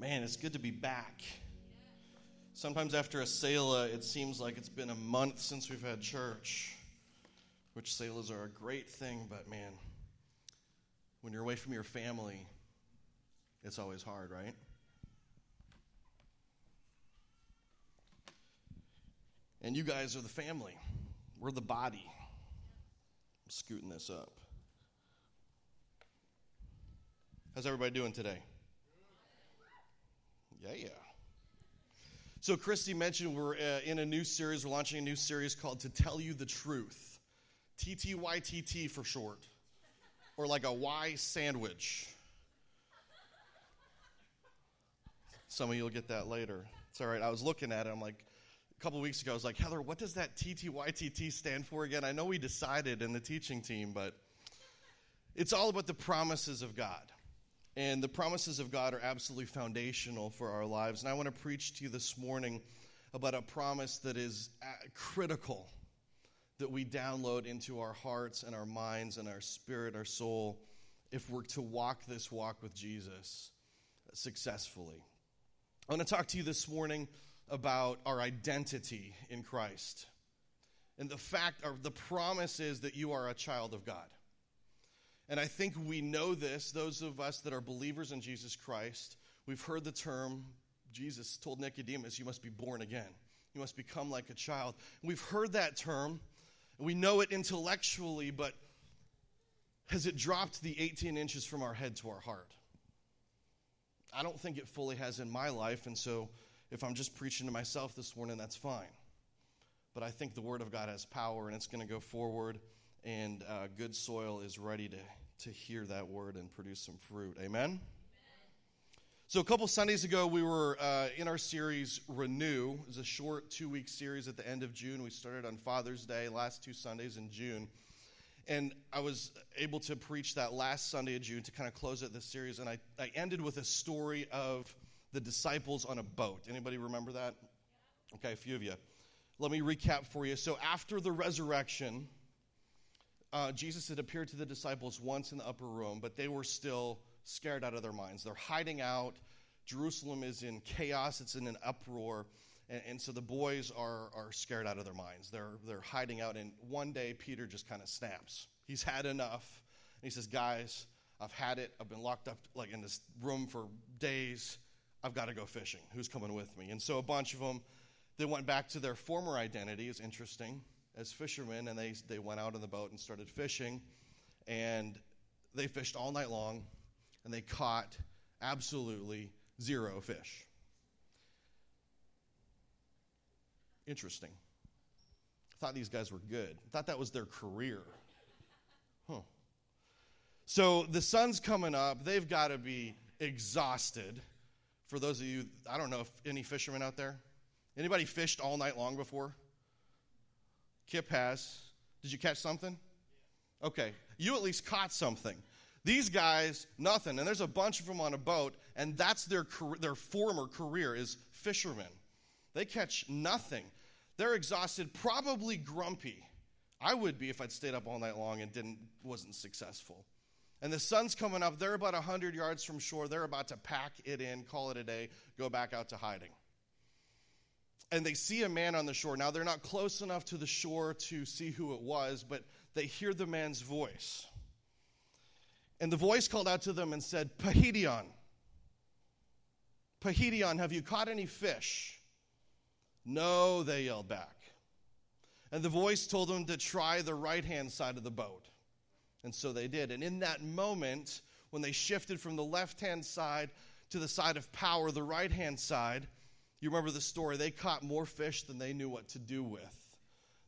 Man, it's good to be back. Sometimes after a Selah, uh, it seems like it's been a month since we've had church, which Selahs are a great thing, but man, when you're away from your family, it's always hard, right? And you guys are the family. We're the body. I'm scooting this up. How's everybody doing today? Yeah, yeah. So, Christy mentioned we're uh, in a new series. We're launching a new series called To Tell You the Truth. TTYTT for short. Or like a Y sandwich. Some of you will get that later. It's all right. I was looking at it. I'm like, a couple weeks ago, I was like, Heather, what does that TTYTT stand for again? I know we decided in the teaching team, but it's all about the promises of God. And the promises of God are absolutely foundational for our lives. And I want to preach to you this morning about a promise that is uh, critical that we download into our hearts and our minds and our spirit, our soul, if we're to walk this walk with Jesus successfully. I want to talk to you this morning about our identity in Christ. And the fact, or the promise is that you are a child of God. And I think we know this, those of us that are believers in Jesus Christ. We've heard the term, Jesus told Nicodemus, you must be born again. You must become like a child. We've heard that term, we know it intellectually, but has it dropped the 18 inches from our head to our heart? I don't think it fully has in my life, and so if I'm just preaching to myself this morning, that's fine. But I think the Word of God has power, and it's going to go forward and uh, good soil is ready to, to hear that word and produce some fruit. Amen? Amen. So, a couple Sundays ago, we were uh, in our series Renew. It was a short two week series at the end of June. We started on Father's Day, last two Sundays in June. And I was able to preach that last Sunday of June to kind of close out this series. And I, I ended with a story of the disciples on a boat. Anybody remember that? Okay, a few of you. Let me recap for you. So, after the resurrection, uh, Jesus had appeared to the disciples once in the upper room, but they were still scared out of their minds. They're hiding out. Jerusalem is in chaos, it's in an uproar. And, and so the boys are, are scared out of their minds. They're, they're hiding out. And one day, Peter just kind of snaps. He's had enough. And he says, Guys, I've had it. I've been locked up like in this room for days. I've got to go fishing. Who's coming with me? And so a bunch of them, they went back to their former identity. Is interesting as fishermen, and they, they went out in the boat and started fishing. And they fished all night long, and they caught absolutely zero fish. Interesting. I thought these guys were good. I thought that was their career. Huh. So the sun's coming up. They've got to be exhausted. For those of you, I don't know if any fishermen out there. Anybody fished all night long before? Kip has. Did you catch something? Okay. You at least caught something. These guys, nothing. And there's a bunch of them on a boat, and that's their, their former career is fishermen. They catch nothing. They're exhausted, probably grumpy. I would be if I'd stayed up all night long and didn't wasn't successful. And the sun's coming up. They're about 100 yards from shore. They're about to pack it in, call it a day, go back out to hiding and they see a man on the shore. Now, they're not close enough to the shore to see who it was, but they hear the man's voice. And the voice called out to them and said, Pahidion, Pahidion, have you caught any fish? No, they yelled back. And the voice told them to try the right hand side of the boat. And so they did. And in that moment, when they shifted from the left hand side to the side of power, the right hand side, you remember the story. They caught more fish than they knew what to do with.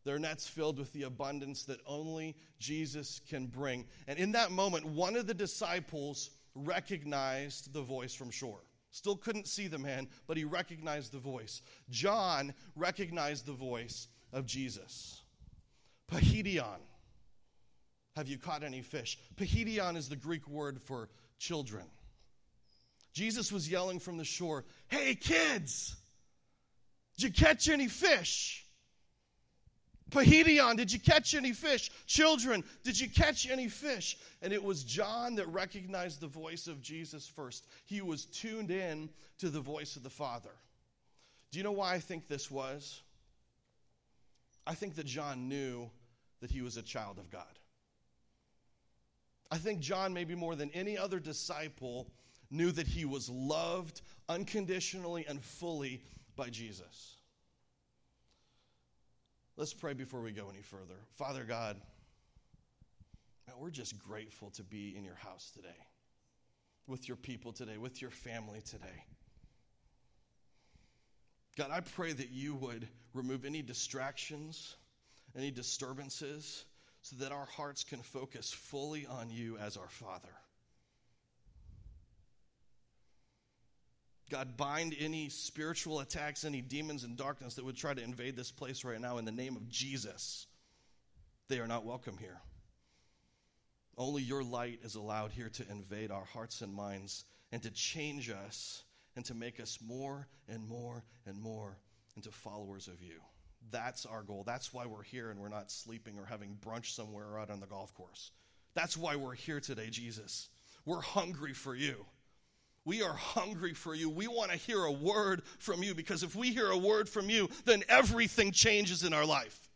Their nets filled with the abundance that only Jesus can bring. And in that moment, one of the disciples recognized the voice from shore. Still couldn't see the man, but he recognized the voice. John recognized the voice of Jesus. Pahidion. Have you caught any fish? Pahidion is the Greek word for children. Jesus was yelling from the shore, Hey, kids, did you catch any fish? Pahedion, did you catch any fish? Children, did you catch any fish? And it was John that recognized the voice of Jesus first. He was tuned in to the voice of the Father. Do you know why I think this was? I think that John knew that he was a child of God. I think John, maybe more than any other disciple, knew that he was loved unconditionally and fully by Jesus. Let's pray before we go any further. Father God, man, we're just grateful to be in your house today, with your people today, with your family today. God, I pray that you would remove any distractions, any disturbances, so that our hearts can focus fully on you as our Father. God, bind any spiritual attacks, any demons and darkness that would try to invade this place right now in the name of Jesus. They are not welcome here. Only your light is allowed here to invade our hearts and minds and to change us and to make us more and more and more into followers of you. That's our goal. That's why we're here and we're not sleeping or having brunch somewhere out on the golf course. That's why we're here today, Jesus. We're hungry for you. We are hungry for you. We want to hear a word from you because if we hear a word from you, then everything changes in our life.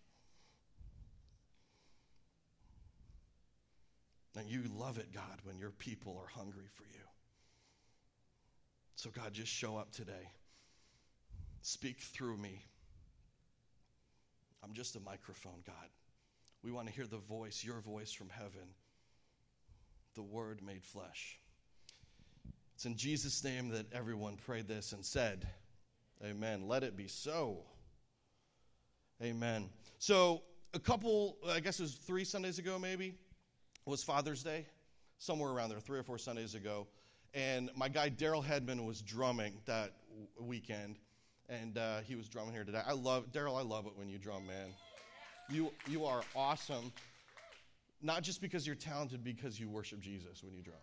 And you love it, God, when your people are hungry for you. So, God, just show up today. Speak through me. I'm just a microphone, God. We want to hear the voice, your voice from heaven, the word made flesh. It's in Jesus' name that everyone prayed this and said, Amen. Let it be so. Amen. So, a couple, I guess it was three Sundays ago, maybe, was Father's Day, somewhere around there, three or four Sundays ago. And my guy Daryl Hedman was drumming that weekend, and uh, he was drumming here today. I love Daryl. I love it when you drum, man. You you are awesome. Not just because you're talented, because you worship Jesus when you drum.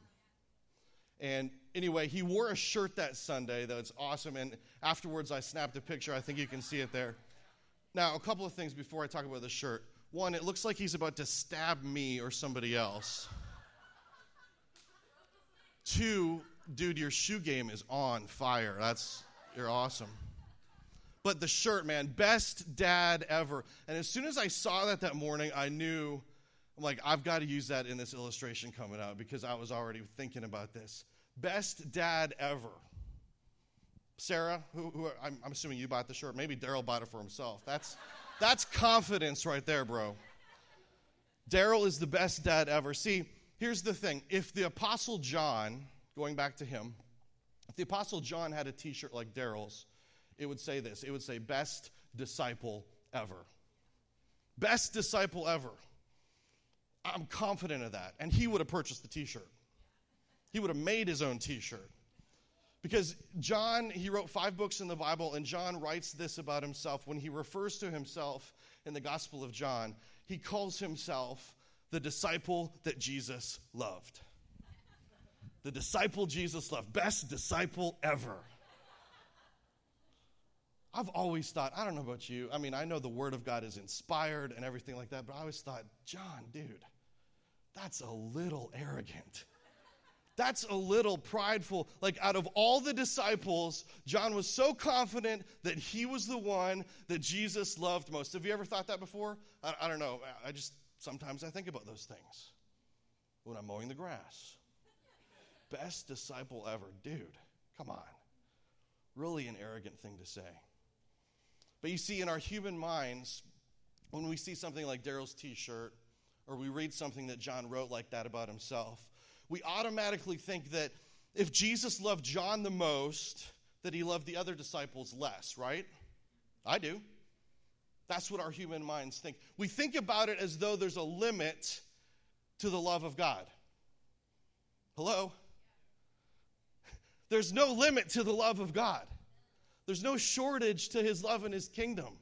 And anyway, he wore a shirt that Sunday that's awesome. And afterwards, I snapped a picture. I think you can see it there. Now, a couple of things before I talk about the shirt. One, it looks like he's about to stab me or somebody else. Two, dude, your shoe game is on fire. That's, you're awesome. But the shirt, man, best dad ever. And as soon as I saw that that morning, I knew, I'm like, I've got to use that in this illustration coming out because I was already thinking about this. Best dad ever. Sarah, who, who I'm, I'm, assuming you bought the shirt. Maybe Daryl bought it for himself. That's, that's confidence right there, bro. Daryl is the best dad ever. See, here's the thing if the Apostle John, going back to him, if the Apostle John had a t shirt like Daryl's, it would say this it would say, Best disciple ever. Best disciple ever. I'm confident of that. And he would have purchased the t shirt. He would have made his own t shirt. Because John, he wrote five books in the Bible, and John writes this about himself. When he refers to himself in the Gospel of John, he calls himself the disciple that Jesus loved. The disciple Jesus loved. Best disciple ever. I've always thought, I don't know about you. I mean, I know the Word of God is inspired and everything like that, but I always thought, John, dude, that's a little arrogant. That's a little prideful. Like, out of all the disciples, John was so confident that he was the one that Jesus loved most. Have you ever thought that before? I, I don't know. I just, sometimes I think about those things when I'm mowing the grass. Best disciple ever. Dude, come on. Really an arrogant thing to say. But you see, in our human minds, when we see something like Daryl's t shirt, or we read something that John wrote like that about himself, we automatically think that if Jesus loved John the most, that he loved the other disciples less, right? I do. That's what our human minds think. We think about it as though there's a limit to the love of God. Hello? There's no limit to the love of God. There's no shortage to his love and his kingdom.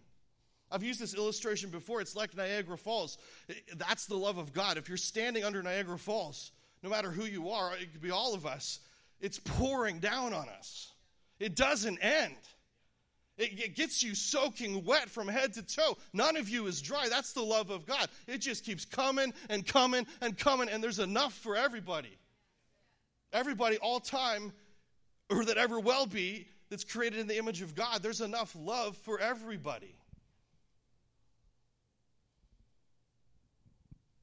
I've used this illustration before. It's like Niagara Falls. That's the love of God. If you're standing under Niagara Falls, no matter who you are, it could be all of us, it's pouring down on us. It doesn't end. It, it gets you soaking wet from head to toe. None of you is dry. That's the love of God. It just keeps coming and coming and coming, and there's enough for everybody. Everybody, all time, or that ever will be, that's created in the image of God, there's enough love for everybody.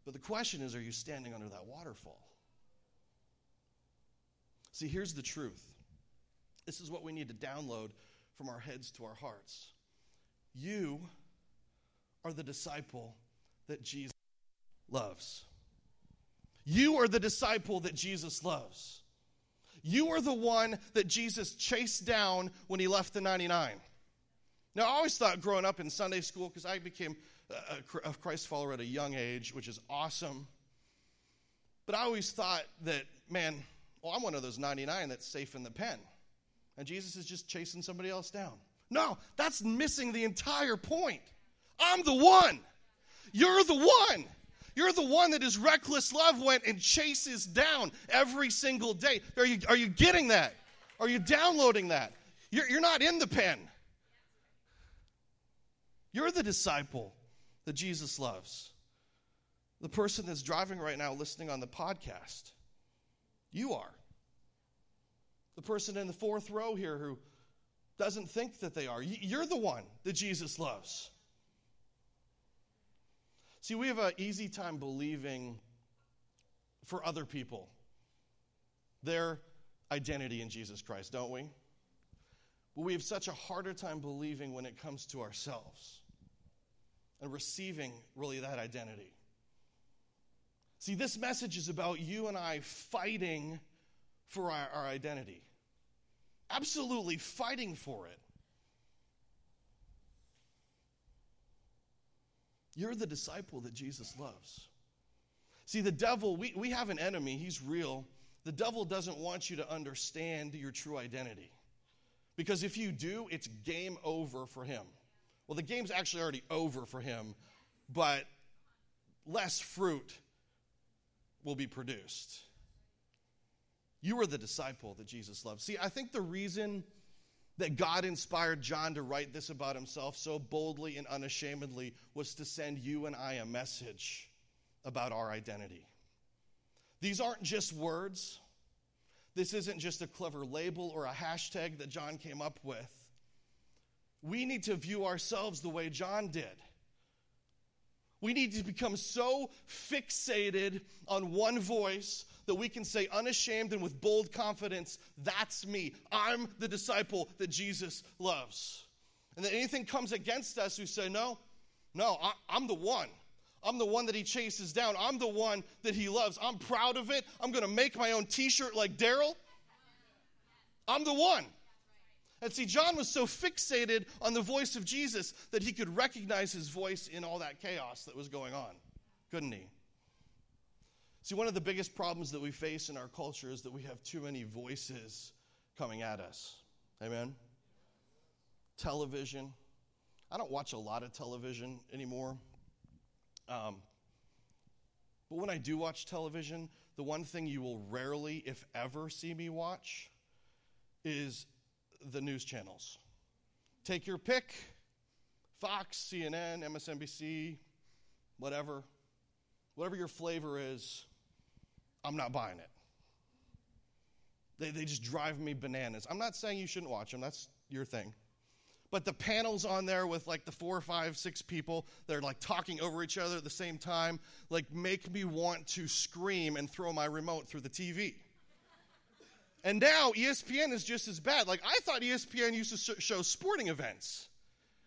But the question is are you standing under that waterfall? See, here's the truth. This is what we need to download from our heads to our hearts. You are the disciple that Jesus loves. You are the disciple that Jesus loves. You are the one that Jesus chased down when he left the 99. Now, I always thought growing up in Sunday school, because I became a Christ follower at a young age, which is awesome. But I always thought that, man, well, I'm one of those 99 that's safe in the pen. And Jesus is just chasing somebody else down. No, that's missing the entire point. I'm the one. You're the one. You're the one that his reckless love went and chases down every single day. Are you, are you getting that? Are you downloading that? You're, you're not in the pen. You're the disciple that Jesus loves. The person that's driving right now, listening on the podcast, you are. The person in the fourth row here who doesn't think that they are, you're the one that Jesus loves. See, we have an easy time believing for other people their identity in Jesus Christ, don't we? But we have such a harder time believing when it comes to ourselves and receiving really that identity. See, this message is about you and I fighting for our, our identity. Absolutely fighting for it. You're the disciple that Jesus loves. See, the devil, we, we have an enemy, he's real. The devil doesn't want you to understand your true identity. Because if you do, it's game over for him. Well, the game's actually already over for him, but less fruit will be produced. You are the disciple that Jesus loved. See, I think the reason that God inspired John to write this about himself so boldly and unashamedly was to send you and I a message about our identity. These aren't just words. This isn't just a clever label or a hashtag that John came up with we need to view ourselves the way John did. We need to become so fixated on one voice that we can say unashamed and with bold confidence, That's me. I'm the disciple that Jesus loves. And that anything comes against us we say, No, no, I, am the one. I'm the one that he chases down. I'm the one that he loves. I'm proud of it. I'm going to make my own t shirt like Daryl. I'm the one. And see, John was so fixated on the voice of Jesus that he could recognize his voice in all that chaos that was going on, couldn't he? See, one of the biggest problems that we face in our culture is that we have too many voices coming at us. Amen? Television. I don't watch a lot of television anymore. Um, but when I do watch television, the one thing you will rarely, if ever, see me watch is the news channels. Take your pick Fox, CNN, MSNBC, whatever. Whatever your flavor is, I'm not buying it. They, they just drive me bananas. I'm not saying you shouldn't watch them, that's your thing. But the panels on there with like the four, five, six people, they're like talking over each other at the same time, like make me want to scream and throw my remote through the TV. And now ESPN is just as bad. Like, I thought ESPN used to show sporting events.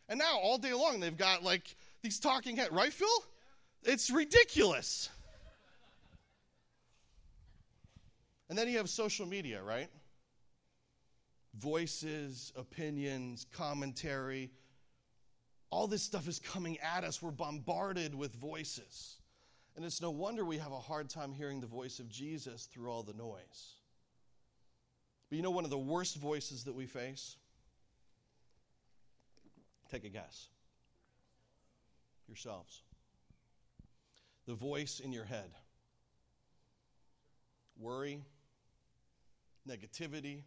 And now all day long they've got like these talking heads. Right, Phil? It's ridiculous. And then you have social media, right? Voices, opinions, commentary. All this stuff is coming at us. We're bombarded with voices. And it's no wonder we have a hard time hearing the voice of Jesus through all the noise. But you know one of the worst voices that we face? Take a guess. Yourselves. The voice in your head. Worry, negativity,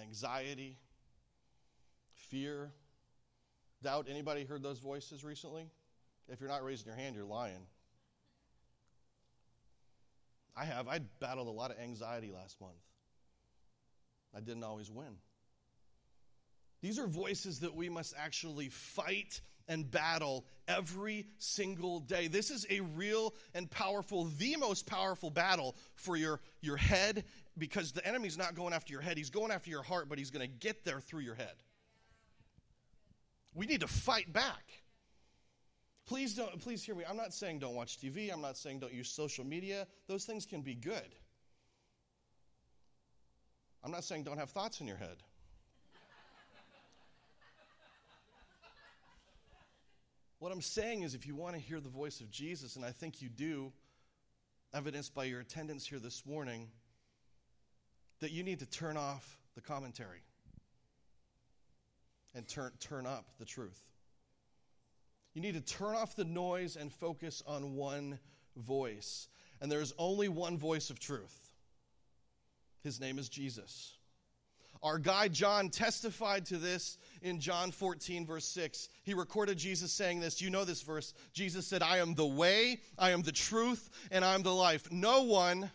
anxiety, fear, doubt. Anybody heard those voices recently? If you're not raising your hand, you're lying. I have. I battled a lot of anxiety last month. I didn't always win. These are voices that we must actually fight and battle every single day. This is a real and powerful, the most powerful battle for your, your head because the enemy's not going after your head, he's going after your heart, but he's going to get there through your head. We need to fight back. Please don't please hear me. I'm not saying don't watch TV. I'm not saying don't use social media. Those things can be good. I'm not saying don't have thoughts in your head. what I'm saying is if you want to hear the voice of Jesus and I think you do, evidenced by your attendance here this morning, that you need to turn off the commentary and turn turn up the truth. You need to turn off the noise and focus on one voice. And there's only one voice of truth. His name is Jesus. Our guy John testified to this in John 14, verse 6. He recorded Jesus saying this. You know this verse. Jesus said, I am the way, I am the truth, and I'm the life. No one,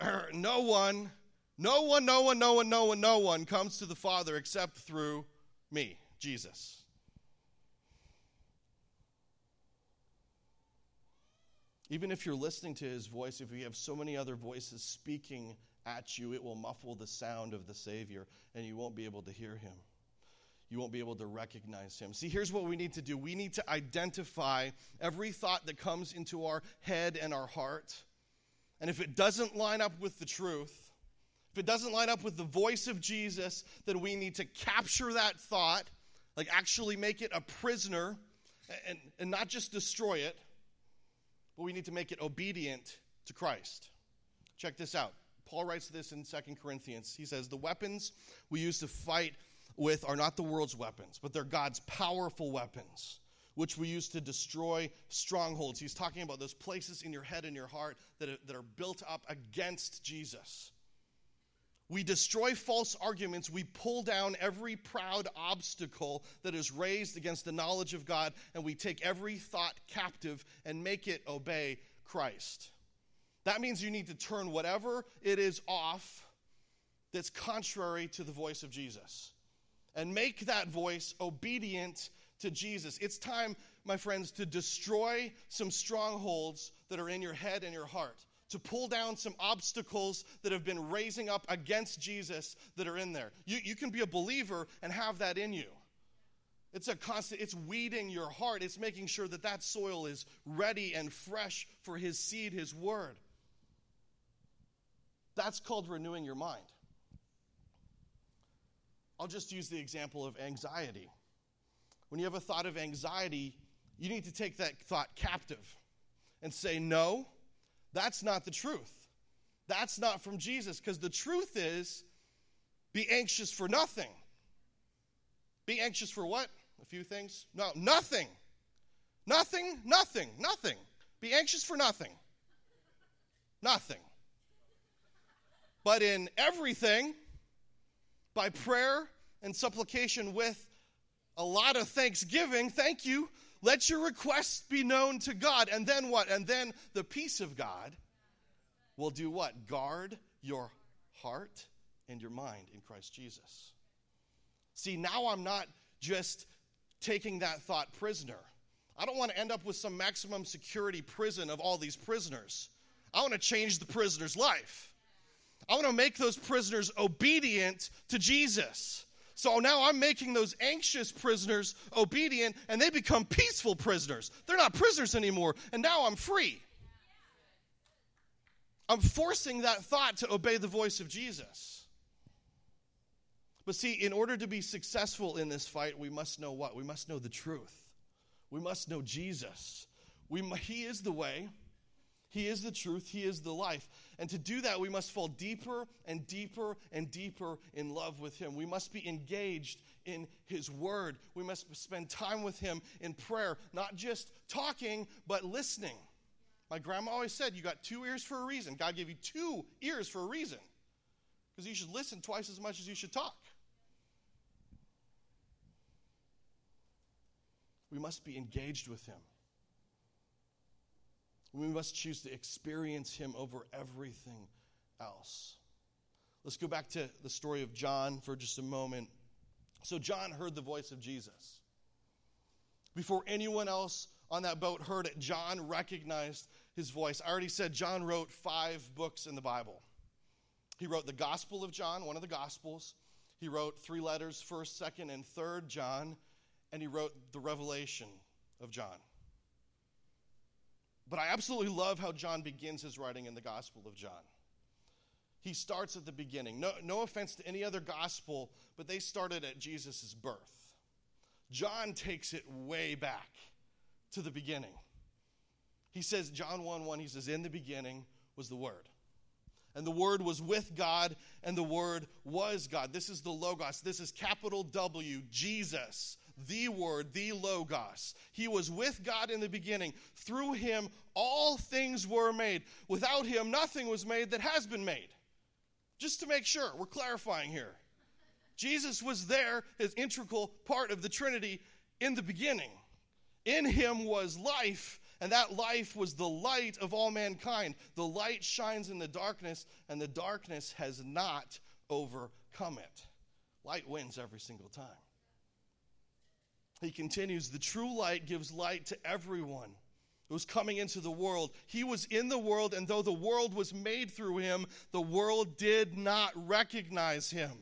no one, no one, no one, no one, no one, no one comes to the Father except through me, Jesus. Even if you're listening to his voice, if you have so many other voices speaking at you, it will muffle the sound of the Savior and you won't be able to hear him. You won't be able to recognize him. See, here's what we need to do we need to identify every thought that comes into our head and our heart. And if it doesn't line up with the truth, if it doesn't line up with the voice of Jesus, then we need to capture that thought, like actually make it a prisoner and, and not just destroy it but we need to make it obedient to Christ. Check this out. Paul writes this in Second Corinthians. He says, The weapons we use to fight with are not the world's weapons, but they're God's powerful weapons, which we use to destroy strongholds. He's talking about those places in your head and your heart that are, that are built up against Jesus. We destroy false arguments. We pull down every proud obstacle that is raised against the knowledge of God, and we take every thought captive and make it obey Christ. That means you need to turn whatever it is off that's contrary to the voice of Jesus and make that voice obedient to Jesus. It's time, my friends, to destroy some strongholds that are in your head and your heart to pull down some obstacles that have been raising up against Jesus that are in there. You, you can be a believer and have that in you. It's a constant, it's weeding your heart. It's making sure that that soil is ready and fresh for His seed, His word. That's called renewing your mind. I'll just use the example of anxiety. When you have a thought of anxiety, you need to take that thought captive and say, No, that's not the truth. That's not from Jesus because the truth is be anxious for nothing. Be anxious for what? A few things? No, nothing. Nothing, nothing, nothing. Be anxious for nothing. Nothing. But in everything, by prayer and supplication with a lot of thanksgiving, thank you, let your requests be known to God. And then what? And then the peace of God will do what? Guard your heart and your mind in Christ Jesus. See, now I'm not just taking that thought prisoner. I don't want to end up with some maximum security prison of all these prisoners. I want to change the prisoner's life. I want to make those prisoners obedient to Jesus. So now I'm making those anxious prisoners obedient and they become peaceful prisoners. They're not prisoners anymore, and now I'm free. I'm forcing that thought to obey the voice of Jesus. But see, in order to be successful in this fight, we must know what? We must know the truth. We must know Jesus. We, he is the way, He is the truth, He is the life. And to do that, we must fall deeper and deeper and deeper in love with Him. We must be engaged in His Word. We must spend time with Him in prayer, not just talking, but listening. My grandma always said, You got two ears for a reason. God gave you two ears for a reason. Because you should listen twice as much as you should talk. We must be engaged with Him. We must choose to experience Him over everything else. Let's go back to the story of John for just a moment. So, John heard the voice of Jesus. Before anyone else on that boat heard it, John recognized his voice. I already said John wrote five books in the Bible. He wrote the Gospel of John, one of the Gospels. He wrote three letters, 1st, 2nd, and 3rd John. And he wrote the Revelation of John. But I absolutely love how John begins his writing in the Gospel of John. He starts at the beginning. No, no offense to any other gospel, but they started at Jesus' birth. John takes it way back to the beginning. He says, John 1 1, he says, In the beginning was the Word. And the Word was with God, and the Word was God. This is the Logos. This is capital W, Jesus, the Word, the Logos. He was with God in the beginning. Through him, all things were made. Without him, nothing was made that has been made. Just to make sure, we're clarifying here. Jesus was there, his integral part of the Trinity, in the beginning. In him was life, and that life was the light of all mankind. The light shines in the darkness, and the darkness has not overcome it. Light wins every single time. He continues The true light gives light to everyone who was coming into the world. He was in the world, and though the world was made through him, the world did not recognize him.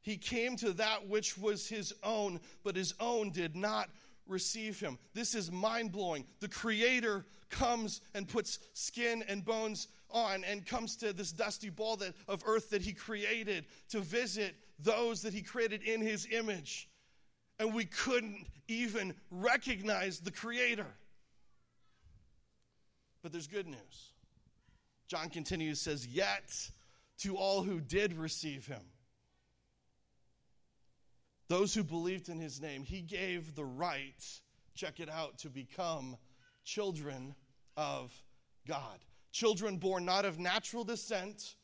He came to that which was his own, but his own did not receive him. This is mind blowing. The Creator comes and puts skin and bones on and comes to this dusty ball that, of earth that he created to visit those that he created in his image and we couldn't even recognize the Creator. But there's good news. John continues, says, Yet to all who did receive him, those who believed in his name, he gave the right, check it out, to become children of God. Children born not of natural descent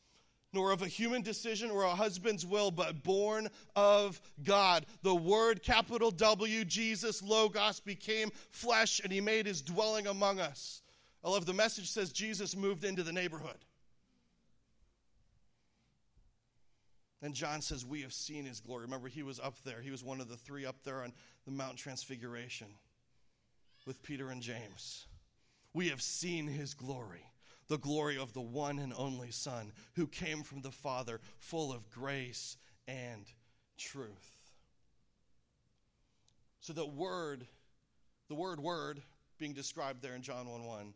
nor of a human decision or a husband's will, but born of God. The Word, capital W, Jesus, Logos, became flesh and he made his dwelling among us. I love the message says Jesus moved into the neighborhood. And John says, We have seen his glory. Remember, he was up there. He was one of the three up there on the Mount Transfiguration with Peter and James. We have seen his glory the glory of the one and only Son who came from the Father, full of grace and truth. So the word, the word word being described there in John 1 1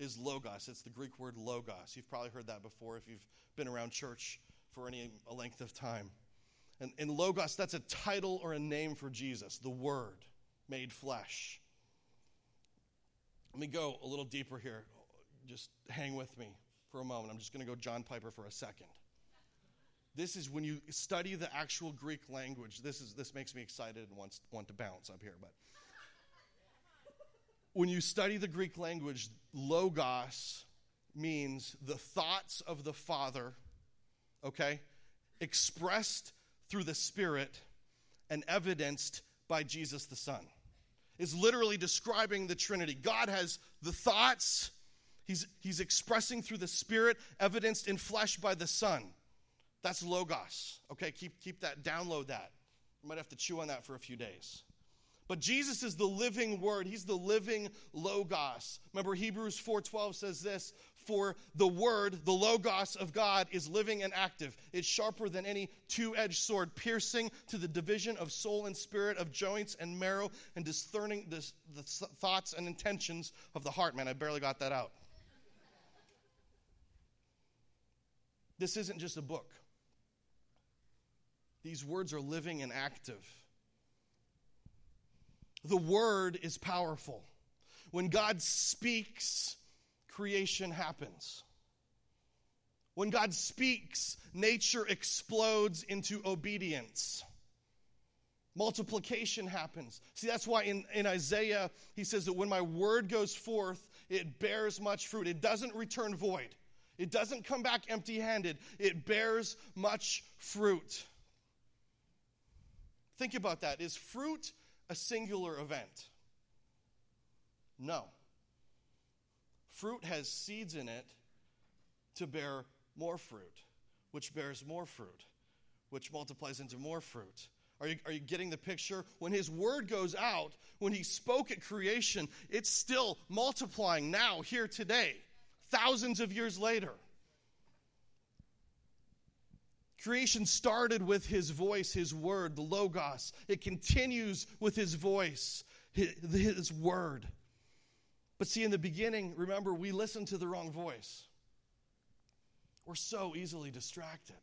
is logos. It's the Greek word logos. You've probably heard that before if you've been around church for any a length of time. And in logos, that's a title or a name for Jesus, the Word made flesh. Let me go a little deeper here just hang with me for a moment. I'm just going to go John Piper for a second. This is when you study the actual Greek language. This is this makes me excited and wants, want to bounce up here. But when you study the Greek language, logos means the thoughts of the Father, okay, expressed through the Spirit and evidenced by Jesus the Son. Is literally describing the Trinity. God has the thoughts He's, he's expressing through the Spirit, evidenced in flesh by the Son. That's Logos. Okay, keep, keep that, download that. You might have to chew on that for a few days. But Jesus is the living word. He's the living logos. Remember Hebrews 4:12 says this, for the word, the logos of God is living and active. It's sharper than any two-edged sword, piercing to the division of soul and spirit, of joints and marrow, and discerning the, the thoughts and intentions of the heart. Man, I barely got that out. This isn't just a book, these words are living and active. The word is powerful. When God speaks, creation happens. When God speaks, nature explodes into obedience. Multiplication happens. See, that's why in, in Isaiah, he says that when my word goes forth, it bears much fruit. It doesn't return void. It doesn't come back empty handed, it bears much fruit. Think about that. Is fruit a singular event? No. Fruit has seeds in it to bear more fruit, which bears more fruit, which multiplies into more fruit. Are you, are you getting the picture? When his word goes out, when he spoke at creation, it's still multiplying now, here today, thousands of years later. Creation started with his voice, his word, the Logos. It continues with his voice, his, his word. But see, in the beginning, remember, we listened to the wrong voice. We're so easily distracted.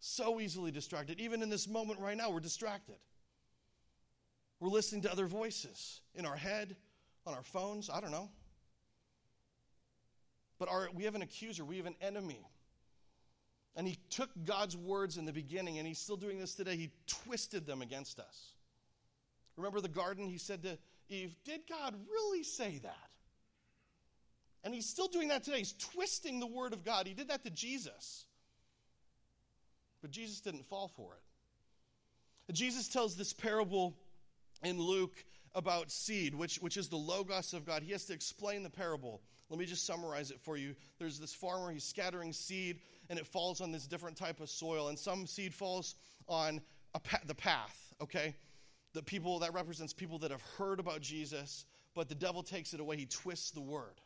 So easily distracted. Even in this moment right now, we're distracted. We're listening to other voices in our head, on our phones, I don't know. But our, we have an accuser, we have an enemy. And he took God's words in the beginning, and he's still doing this today. He twisted them against us. Remember the garden? He said to Eve, Did God really say that? And he's still doing that today. He's twisting the word of God. He did that to Jesus. But Jesus didn't fall for it. Jesus tells this parable in Luke about seed, which, which is the logos of God. He has to explain the parable. Let me just summarize it for you. There's this farmer, he's scattering seed, and it falls on this different type of soil. And some seed falls on pa- the path, okay? The people, that represents people that have heard about Jesus, but the devil takes it away. He twists the word.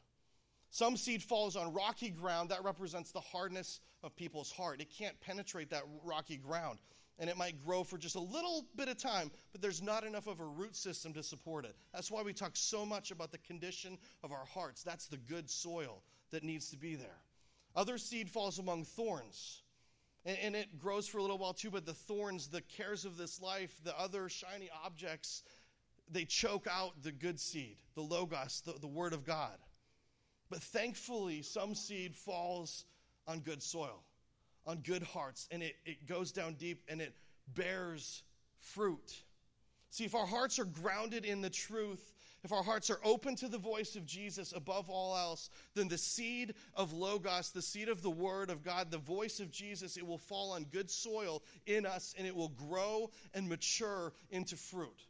Some seed falls on rocky ground. That represents the hardness of people's heart. It can't penetrate that rocky ground. And it might grow for just a little bit of time, but there's not enough of a root system to support it. That's why we talk so much about the condition of our hearts. That's the good soil that needs to be there. Other seed falls among thorns. And, it grows for a little while too, but the thorns, the cares of this life, the other shiny objects, they choke out the good seed, the Logos, the, the Word of God. But thankfully, some seed falls on good soil, on good hearts, and it, it goes down deep and it bears fruit. See, if our hearts are grounded in the truth, if our hearts are open to the voice of Jesus above all else, then the seed of Logos, the seed of the Word of God, the voice of Jesus, it will fall on good soil in us and it will grow and mature into fruit.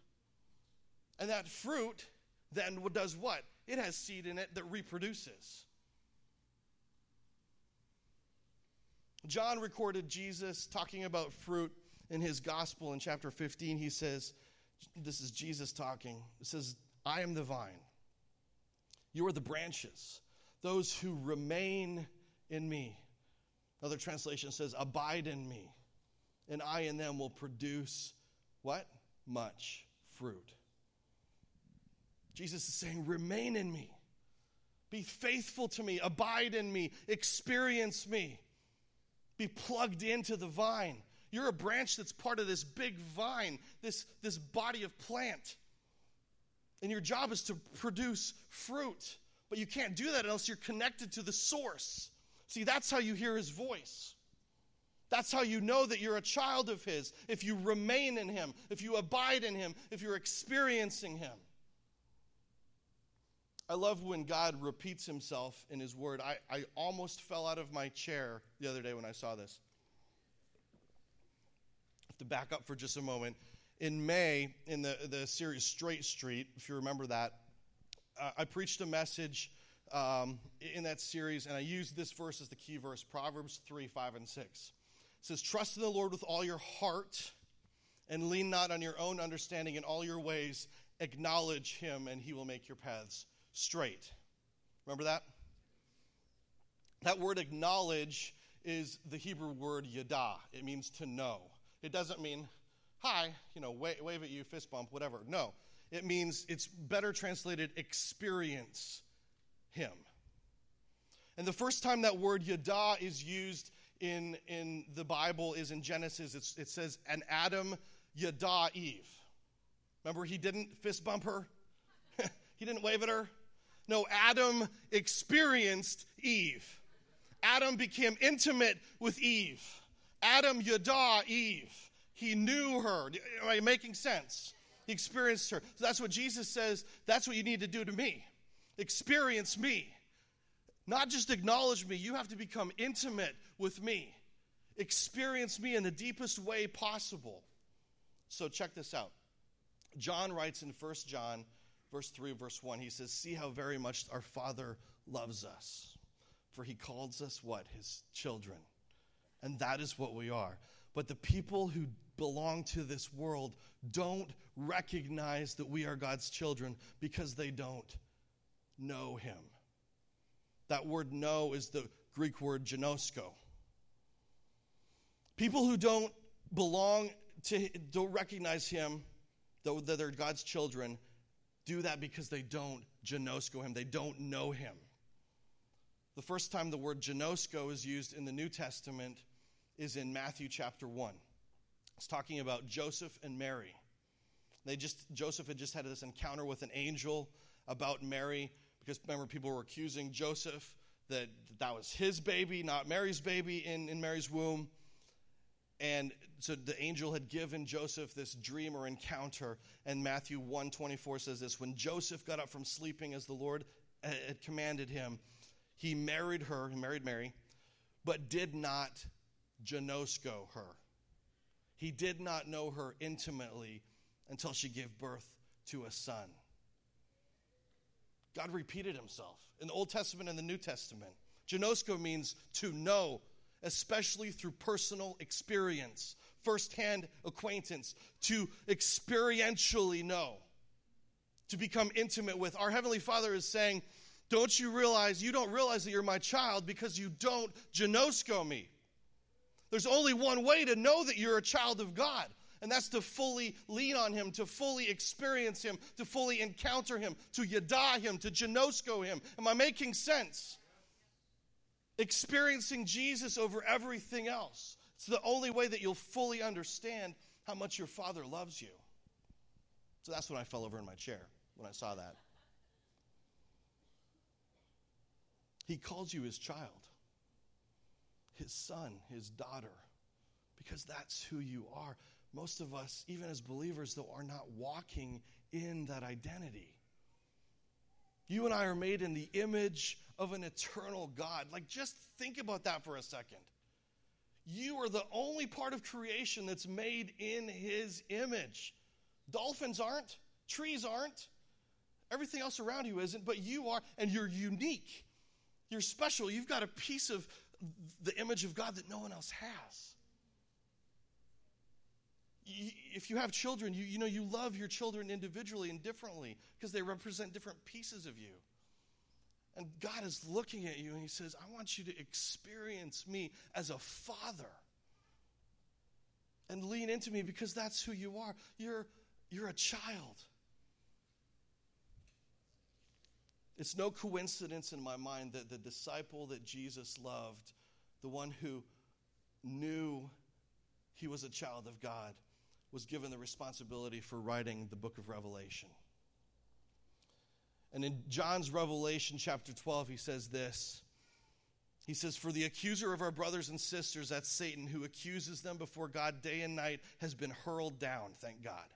And that fruit then does what? It has seed in it that reproduces. John recorded Jesus talking about fruit in his gospel in chapter 15. He says, This is Jesus talking. It says, I am the vine. You are the branches, those who remain in me. Another translation says, Abide in me, and I in them will produce what? Much fruit. Jesus is saying, Remain in me. Be faithful to me. Abide in me. Experience me. Be plugged into the vine. You're a branch that's part of this big vine, this, this body of plant. And your job is to produce fruit. But you can't do that unless you're connected to the source. See, that's how you hear his voice. That's how you know that you're a child of his. If you remain in him, if you abide in him, if you're experiencing him. I love when God repeats himself in his word. I, I almost fell out of my chair the other day when I saw this. I have to back up for just a moment. In May, in the, the series Straight Street, if you remember that, uh, I preached a message um, in that series, and I used this verse as the key verse Proverbs 3 5 and 6. It says, Trust in the Lord with all your heart and lean not on your own understanding in all your ways. Acknowledge him, and he will make your paths straight. Remember that? That word acknowledge is the Hebrew word yada. It means to know. It doesn't mean, hi, you know, wave, wave at you, fist bump, whatever. No. It means, it's better translated, experience him. And the first time that word yada is used in, in the Bible is in Genesis. It's, it says, and Adam yada Eve. Remember, he didn't fist bump her? he didn't wave at her? No, Adam experienced Eve. Adam became intimate with Eve. Adam yada Eve. He knew her. Am I making sense? He experienced her. So that's what Jesus says. That's what you need to do to me. Experience me. Not just acknowledge me. You have to become intimate with me. Experience me in the deepest way possible. So check this out. John writes in 1 John, verse 3, verse 1, he says, See how very much our Father loves us, for he calls us what? His children. And that is what we are. But the people who belong to this world don't recognize that we are God's children because they don't know him. That word know is the Greek word ginosko. People who don't belong to, don't recognize him, though that they're God's children, do that because they don't ginosko him. They don't know him. The first time the word ginosko is used in the New Testament is in Matthew chapter 1. It's talking about Joseph and Mary. They just Joseph had just had this encounter with an angel about Mary because remember people were accusing Joseph that that was his baby, not Mary's baby in, in Mary's womb. And so the angel had given Joseph this dream or encounter, and Matthew 124 says this when Joseph got up from sleeping as the Lord uh, had commanded him, he married her, he married Mary, but did not ginosko her. He did not know her intimately until she gave birth to a son. God repeated himself in the Old Testament and the New Testament. Ginosko means to know, especially through personal experience, firsthand acquaintance, to experientially know, to become intimate with. Our Heavenly Father is saying, Don't you realize, you don't realize that you're my child because you don't ginosko me. There's only one way to know that you're a child of God, and that's to fully lean on Him, to fully experience Him, to fully encounter Him, to yada Him, to ginosko Him. Am I making sense? Experiencing Jesus over everything else. It's the only way that you'll fully understand how much your Father loves you. So that's when I fell over in my chair when I saw that. He calls you his child his son, his daughter, because that's who you are. Most of us, even as believers, though, are not walking in that identity. You and I are made in the image of an eternal God. Like, just think about that for a second. You are the only part of creation that's made in His image. Dolphins aren't, trees aren't, everything else around you isn't, but you are, and you're unique. You're special. You've got a piece of the image of God that no one else has. If you have children, you, you know you love your children individually and differently because they represent different pieces of you. And God is looking at you and He says, I want you to experience me as a father and lean into me because that's who you are. You're, you're a child. It's no coincidence in my mind that the disciple that Jesus loved, the one who knew he was a child of God, was given the responsibility for writing the book of Revelation. And in John's Revelation, chapter 12, he says this. He says, For the accuser of our brothers and sisters, that's Satan, who accuses them before God day and night, has been hurled down, thank God.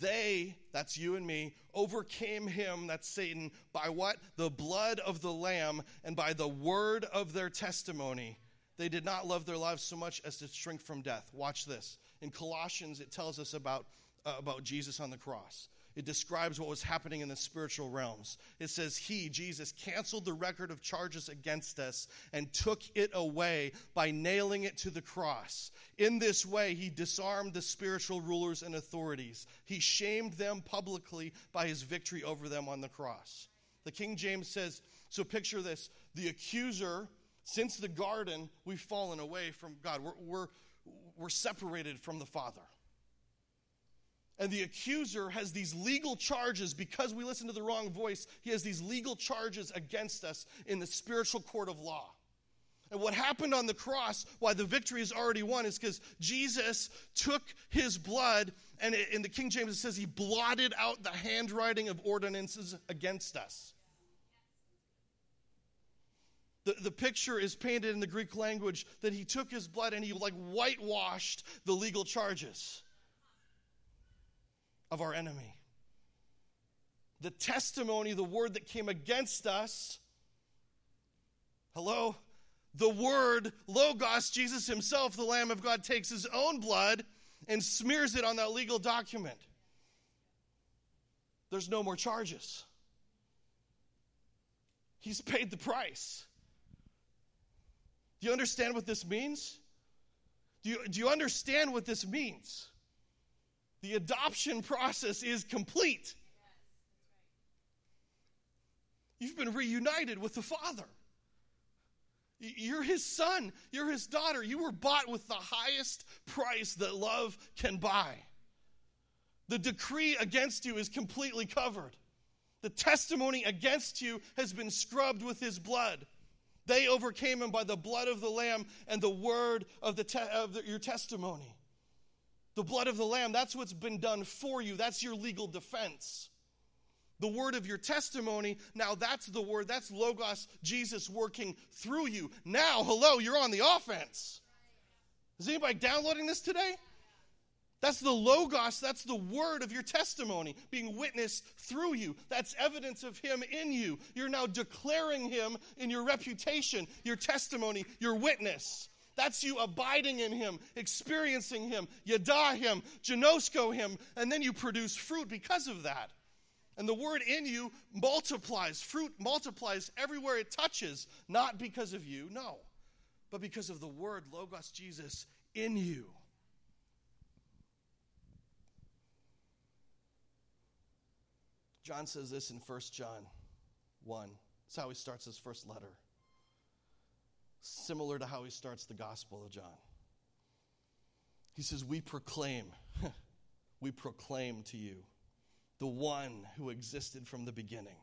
They, that's you and me, overcame him, that's Satan, by what? The blood of the Lamb and by the word of their testimony. They did not love their lives so much as to shrink from death. Watch this. In Colossians, it tells us about, uh, about Jesus on the cross. It describes what was happening in the spiritual realms. It says, He, Jesus, canceled the record of charges against us and took it away by nailing it to the cross. In this way, He disarmed the spiritual rulers and authorities. He shamed them publicly by His victory over them on the cross. The King James says, So picture this the accuser, since the garden, we've fallen away from God. We're, we're, we're separated from the Father. And the accuser has these legal charges because we listen to the wrong voice. He has these legal charges against us in the spiritual court of law. And what happened on the cross, why the victory is already won, is because Jesus took his blood, and in the King James it says he blotted out the handwriting of ordinances against us. The, the picture is painted in the Greek language that he took his blood and he like whitewashed the legal charges of our enemy. The testimony, the word that came against us, hello? The word, Logos, Jesus himself, the Lamb of God, takes his own blood and smears it on that legal document. there's no more charges. He's paid the price. Do you understand what this means? Do you, do you understand what this means? The adoption process is complete. You've been reunited with the Father. You're his son. You're his daughter. You were bought with the highest price that love can buy. The decree against you is completely covered. The testimony against you has been scrubbed with his blood. They overcame him by the blood of the Lamb and the word of, the te- of the, your testimony. The blood of the Lamb, that's what's been done for you. That's your legal defense. The word of your testimony, now that's the word, that's Logos, Jesus working through you. Now, hello, you're on the offense. Is anybody downloading this today? That's the Logos, that's the word of your testimony being witnessed through you. That's evidence of Him in you. You're now declaring Him in your reputation, your testimony, your witness. That's you abiding in Him, experiencing Him, yada Him, ginosko Him, and then you produce fruit because of that. And the word in you multiplies. Fruit multiplies everywhere it touches, not because of you, no, but because of the word, Logos Jesus, in you. John says this in 1 John 1. That's how he starts his first letter. Similar to how he starts the Gospel of John. He says, We proclaim, we proclaim to you the one who existed from the beginning,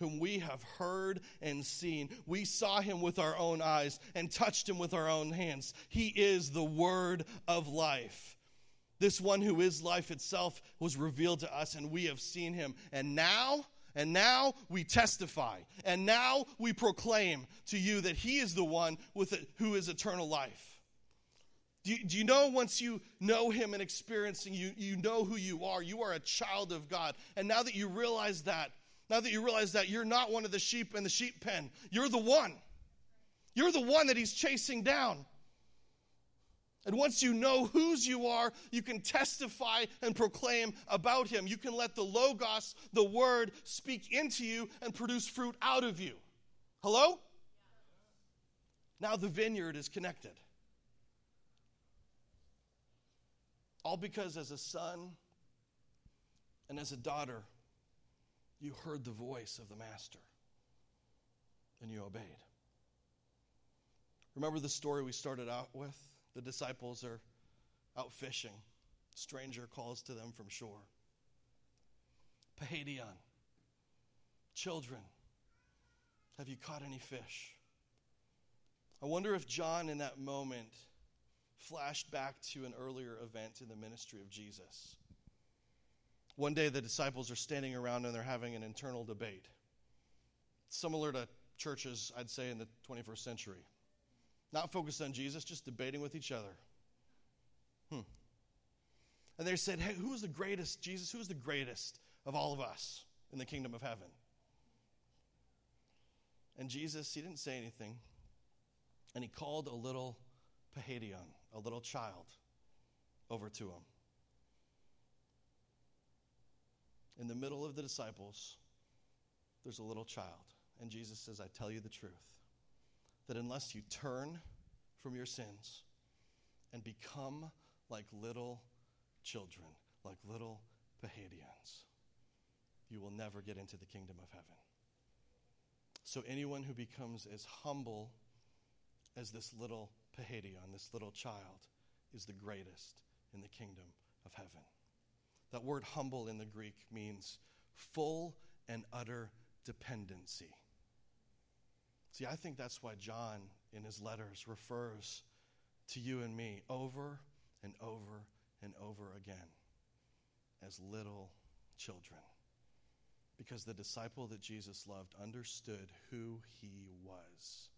whom we have heard and seen. We saw him with our own eyes and touched him with our own hands. He is the word of life. This one who is life itself was revealed to us, and we have seen him. And now, and now we testify, and now we proclaim to you that he is the one with it, who is eternal life. Do you, do you, know once you know him and experiencing you, you know who you are? You are a child of God. And now that you realize that, now that you realize that you're not one of the sheep in the sheep pen, you're the one. You're the one that he's chasing down. And once you know whose you are, you can testify and proclaim about him. You can let the Logos, the Word, speak into you and produce fruit out of you. Hello? Now the vineyard is connected. All because as a son and as a daughter, you heard the voice of the master and you obeyed. Remember the story we started out with? The disciples are out fishing. Stranger calls to them from shore. Paidion, children, have you caught any fish? I wonder if John, in that moment, flashed back to an earlier event in the ministry of Jesus. One day, the disciples are standing around and they're having an internal debate, similar to churches, I'd say, in the 21st century. Not focused on Jesus, just debating with each other. Hmm. And they said, Hey, who's the greatest, Jesus? Who's the greatest of all of us in the kingdom of heaven? And Jesus, he didn't say anything. And he called a little Paidion, a little child, over to him. In the middle of the disciples, there's a little child. And Jesus says, I tell you the truth, that unless you turn from your sins and become like little children, like little Paidions, you will never get into the kingdom of heaven. So, anyone who becomes as humble as this little Paidion, this little child, is the greatest in the kingdom of heaven. That word humble in the Greek means full and utter dependency. See, I think that's why John in his letters refers to you and me over and over and over again as little children. Because the disciple that Jesus loved understood who he was.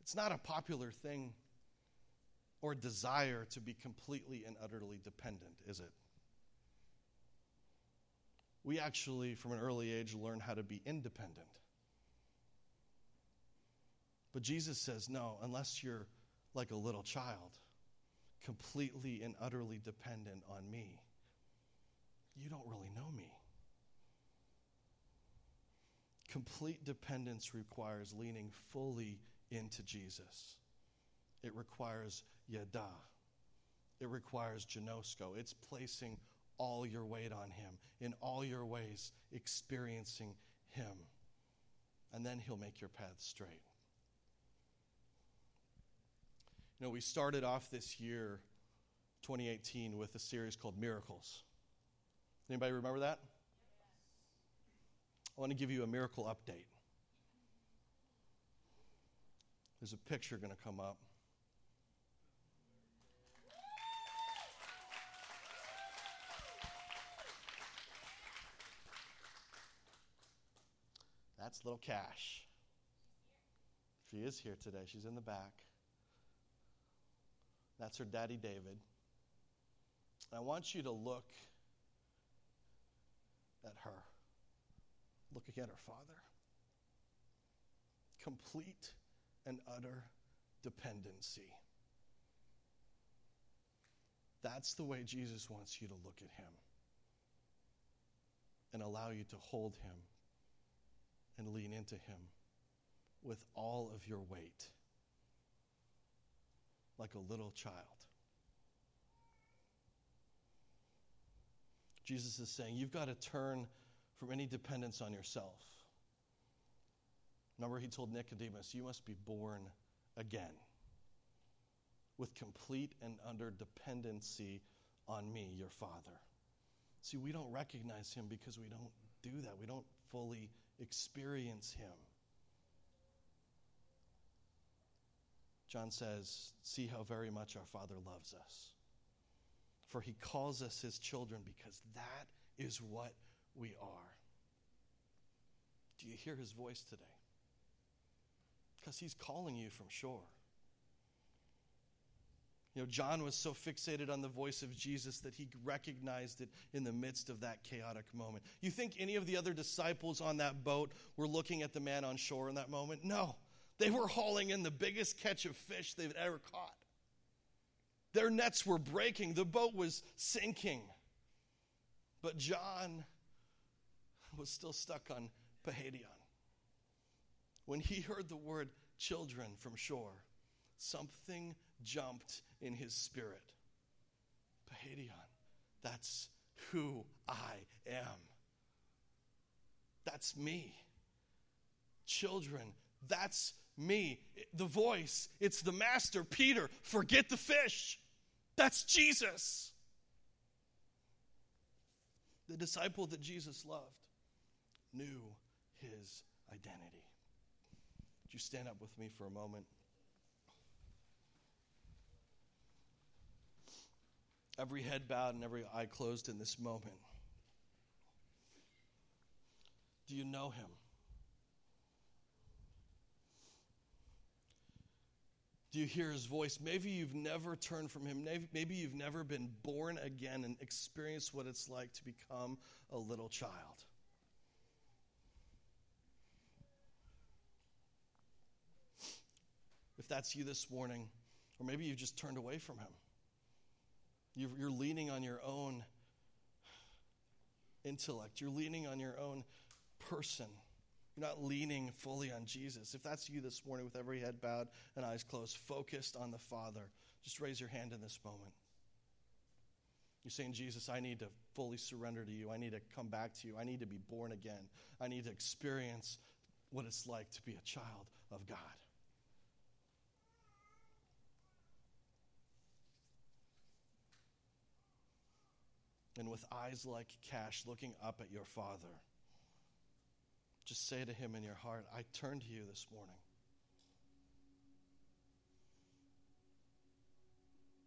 It's not a popular thing or desire to be completely and utterly dependent, is it? We actually, from an early age, learn how to be independent. But Jesus says, no, unless you're like a little child, completely and utterly dependent on me, you don't really know me. Complete dependence requires leaning fully into Jesus. It requires yada. It requires ginosko. It's placing all your weight on Him, in all your ways, experiencing Him. And then He'll make your path straight. You know, we started off this year, 2018, with a series called Miracles. Anybody remember that? I want to give you a miracle update. There's a picture going to come up. That's little Cash. She is here today. She's in the back. That's her daddy, David. I want you to look at her. Looking at her father. Complete and utter dependency. That's the way Jesus wants you to look at him and allow you to hold him and lean into him with all of your weight, like a little child. Jesus is saying, You've got to turn from any dependence on yourself. Remember, he told Nicodemus, You must be born again with complete and under dependency on me, your Father. See, we don't recognize him because we don't do that. We don't fully experience him. John says, See how very much our Father loves us. For he calls us his children because that is what we are. Do you hear his voice today? Because he's calling you from shore. You know, John was so fixated on the voice of Jesus that he recognized it in the midst of that chaotic moment. You think any of the other disciples on that boat were looking at the man on shore in that moment? No. They were hauling in the biggest catch of fish they've ever caught. Their nets were breaking, the boat was sinking. But John was still stuck on Paidion. When he heard the word children from shore, something jumped in his spirit. Paidion, that's who I am. That's me. Children, that's me. The voice, it's the master. Peter, forget the fish. That's Jesus. The disciple that Jesus loved knew his identity. Would you stand up with me for a moment? Every head bowed and every eye closed in this moment. Do you know him? Do you hear his voice? Maybe you've never turned from him. Maybe you've never been born again and experienced what it's like to become a little child. If that's you this morning, or maybe you've just turned away from him, you're, leaning on your own intellect, you're leaning on your own person. You're not leaning fully on Jesus. If that's you this morning with every head bowed and eyes closed, focused on the Father, just raise your hand in this moment. You're saying, Jesus, I need to fully surrender to you. I need to come back to you. I need to be born again. I need to experience what it's like to be a child of God. And with eyes like cash looking up at your Father, just say to him in your heart, I turn to you this morning.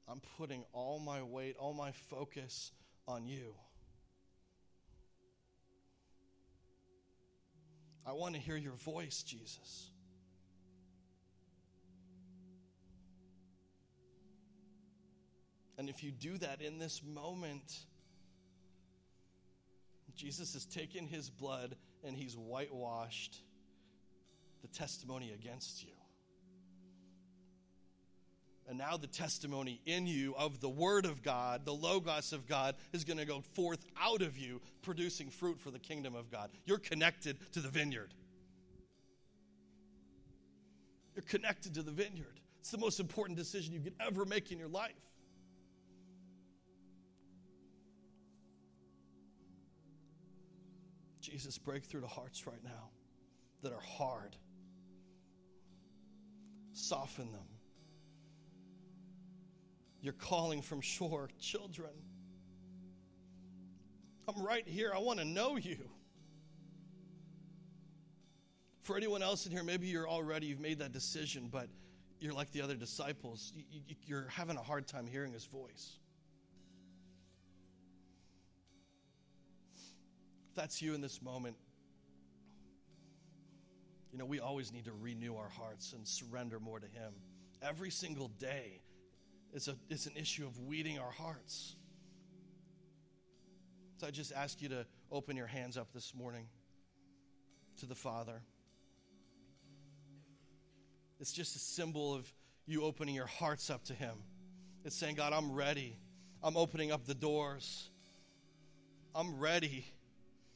I'm putting all my weight, all my focus on you. I want to hear your voice, Jesus. And if you do that in this moment, Jesus has taken his blood and he's whitewashed the testimony against you. And now the testimony in you of the Word of God, the Logos of God, is going to go forth out of you, producing fruit for the kingdom of God. You're connected to the vineyard. You're connected to the vineyard. It's the most important decision you could ever make in your life. Jesus, break through to hearts right now that are hard. Soften them. You're calling from shore, children. I'm right here. I want to know you. For anyone else in here, maybe you're already, you've made that decision, but you're like the other disciples. You're having a hard time hearing his voice. If that's you in this moment, you know, we always need to renew our hearts and surrender more to him. Every single day is, a, is an issue of weeding our hearts. So I just ask you to open your hands up this morning to the Father. It's just a symbol of you opening your hearts up to Him. It's saying, God, I'm ready. I'm opening up the doors. I'm ready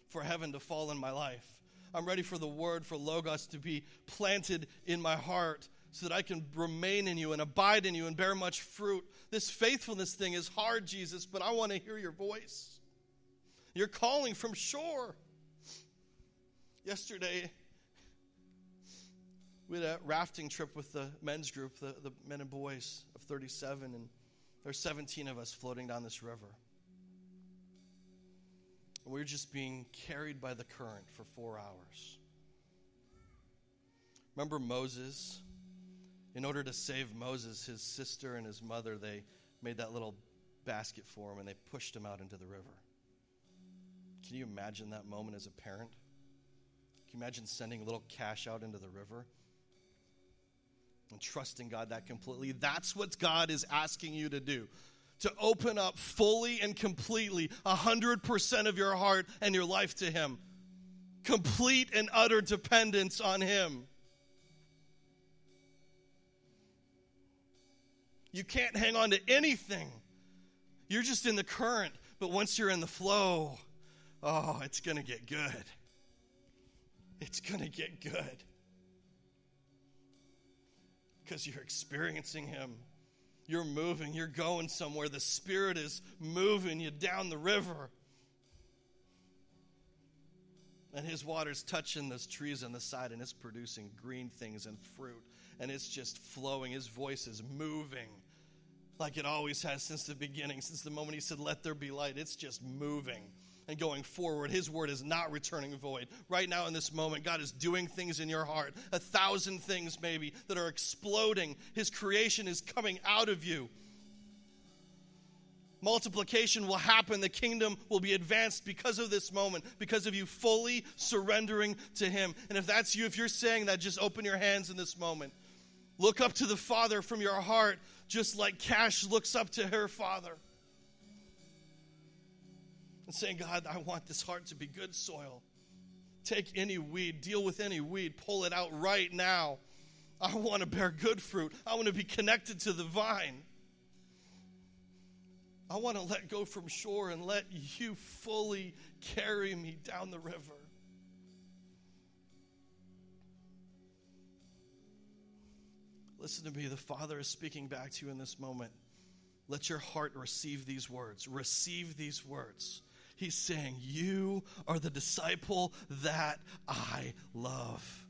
for heaven to fall in my life. I'm ready for the word, for Logos to be planted in my heart so that I can remain in you and abide in you and bear much fruit. This faithfulness thing is hard, Jesus, but I want to hear your voice. You're calling from shore. Yesterday, we had a rafting trip with the men's group, the, the men and boys of 37, and there's 17 of us floating down this river. And we were just being carried by the current for four hours. Remember Moses? In order to save Moses, his sister and his mother, they made that little basket for him and they pushed him out into the river. Can you imagine that moment as a parent? Can you imagine sending a little cash out into the river? and trusting God that completely. That's what God is asking you to do. To open up fully and completely 100% of your heart and your life to Him. Complete and utter dependence on Him. You can't hang on to anything. You're just in the current, but once you're in the flow, oh, it's going to get good. It's going to get good because you're experiencing Him. You're moving, you're going somewhere. The Spirit is moving you down the river. And His water's touching those trees on the side, and it's producing green things and fruit. And it's just flowing. His voice is moving like it always has since the beginning, since the moment He said, Let there be light. It's just moving and going forward. His word is not returning void. Right now, in this moment, God is doing things in your heart, a thousand things maybe that are exploding. His creation is coming out of you. Multiplication will happen. The kingdom will be advanced because of this moment, because of you fully surrendering to Him. And if that's you, if you're saying that, just open your hands in this moment. Look up to the Father from your heart, just like Cash looks up to her father and saying, God, I want this heart to be good soil. Take any weed, deal with any weed, pull it out right now. I want to bear good fruit. I want to be connected to the vine. I want to let go from shore and let you fully carry me down the river. Listen to me. The Father is speaking back to you in this moment. Let your heart receive these words. Receive these words. He's saying, You are the disciple that I love.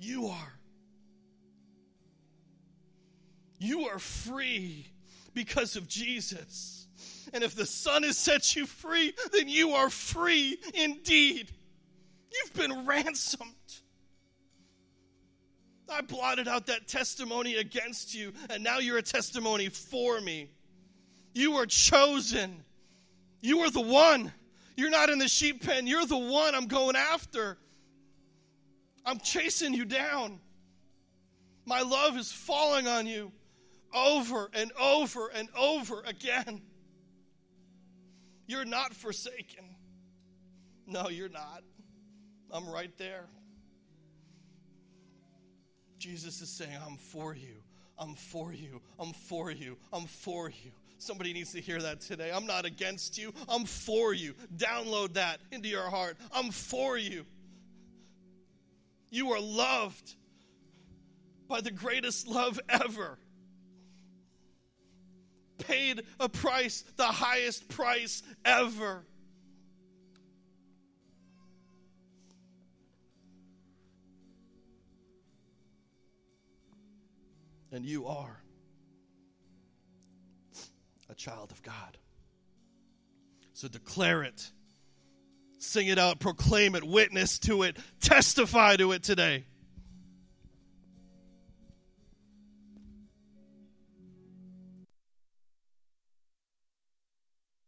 You are. You are free because of Jesus. And if the Son has set you free, then you are free indeed. You've been ransomed. I blotted out that testimony against you, and now you're a testimony for me. You are chosen. You are the one. You're not in the sheep pen. You're the one I'm going after. I'm chasing you down. My love is falling on you over and over and over again. You're not forsaken. No, you're not. I'm right there. Jesus is saying, I'm for you. I'm for you. I'm for you. I'm for you. Somebody needs to hear that today. I'm not against you. I'm for you. Download that into your heart. I'm for you. You are loved by the greatest love ever. Paid a price, the highest price ever. And you are child of God. So declare it, sing it out, proclaim it, witness to it, testify to it today.